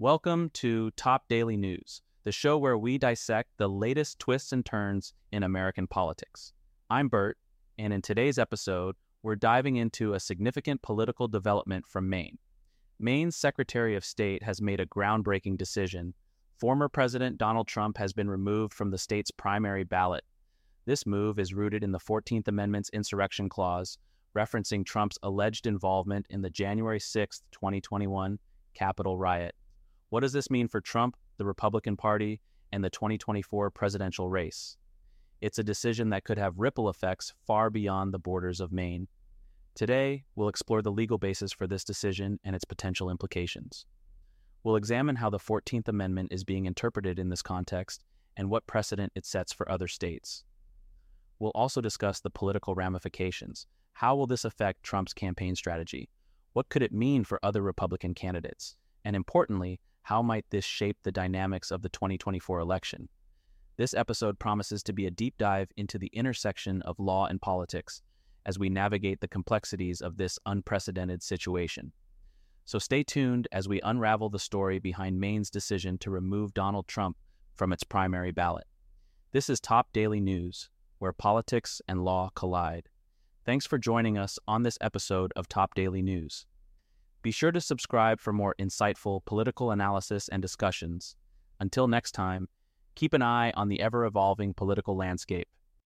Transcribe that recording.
Welcome to Top Daily News, the show where we dissect the latest twists and turns in American politics. I'm Burt, and in today's episode, we're diving into a significant political development from Maine. Maine's Secretary of State has made a groundbreaking decision. Former President Donald Trump has been removed from the state's primary ballot. This move is rooted in the 14th Amendment's insurrection clause, referencing Trump's alleged involvement in the January 6, 2021 Capitol riot. What does this mean for Trump, the Republican Party, and the 2024 presidential race? It's a decision that could have ripple effects far beyond the borders of Maine. Today, we'll explore the legal basis for this decision and its potential implications. We'll examine how the 14th Amendment is being interpreted in this context and what precedent it sets for other states. We'll also discuss the political ramifications. How will this affect Trump's campaign strategy? What could it mean for other Republican candidates? And importantly, how might this shape the dynamics of the 2024 election? This episode promises to be a deep dive into the intersection of law and politics as we navigate the complexities of this unprecedented situation. So stay tuned as we unravel the story behind Maine's decision to remove Donald Trump from its primary ballot. This is Top Daily News, where politics and law collide. Thanks for joining us on this episode of Top Daily News. Be sure to subscribe for more insightful political analysis and discussions. Until next time, keep an eye on the ever evolving political landscape.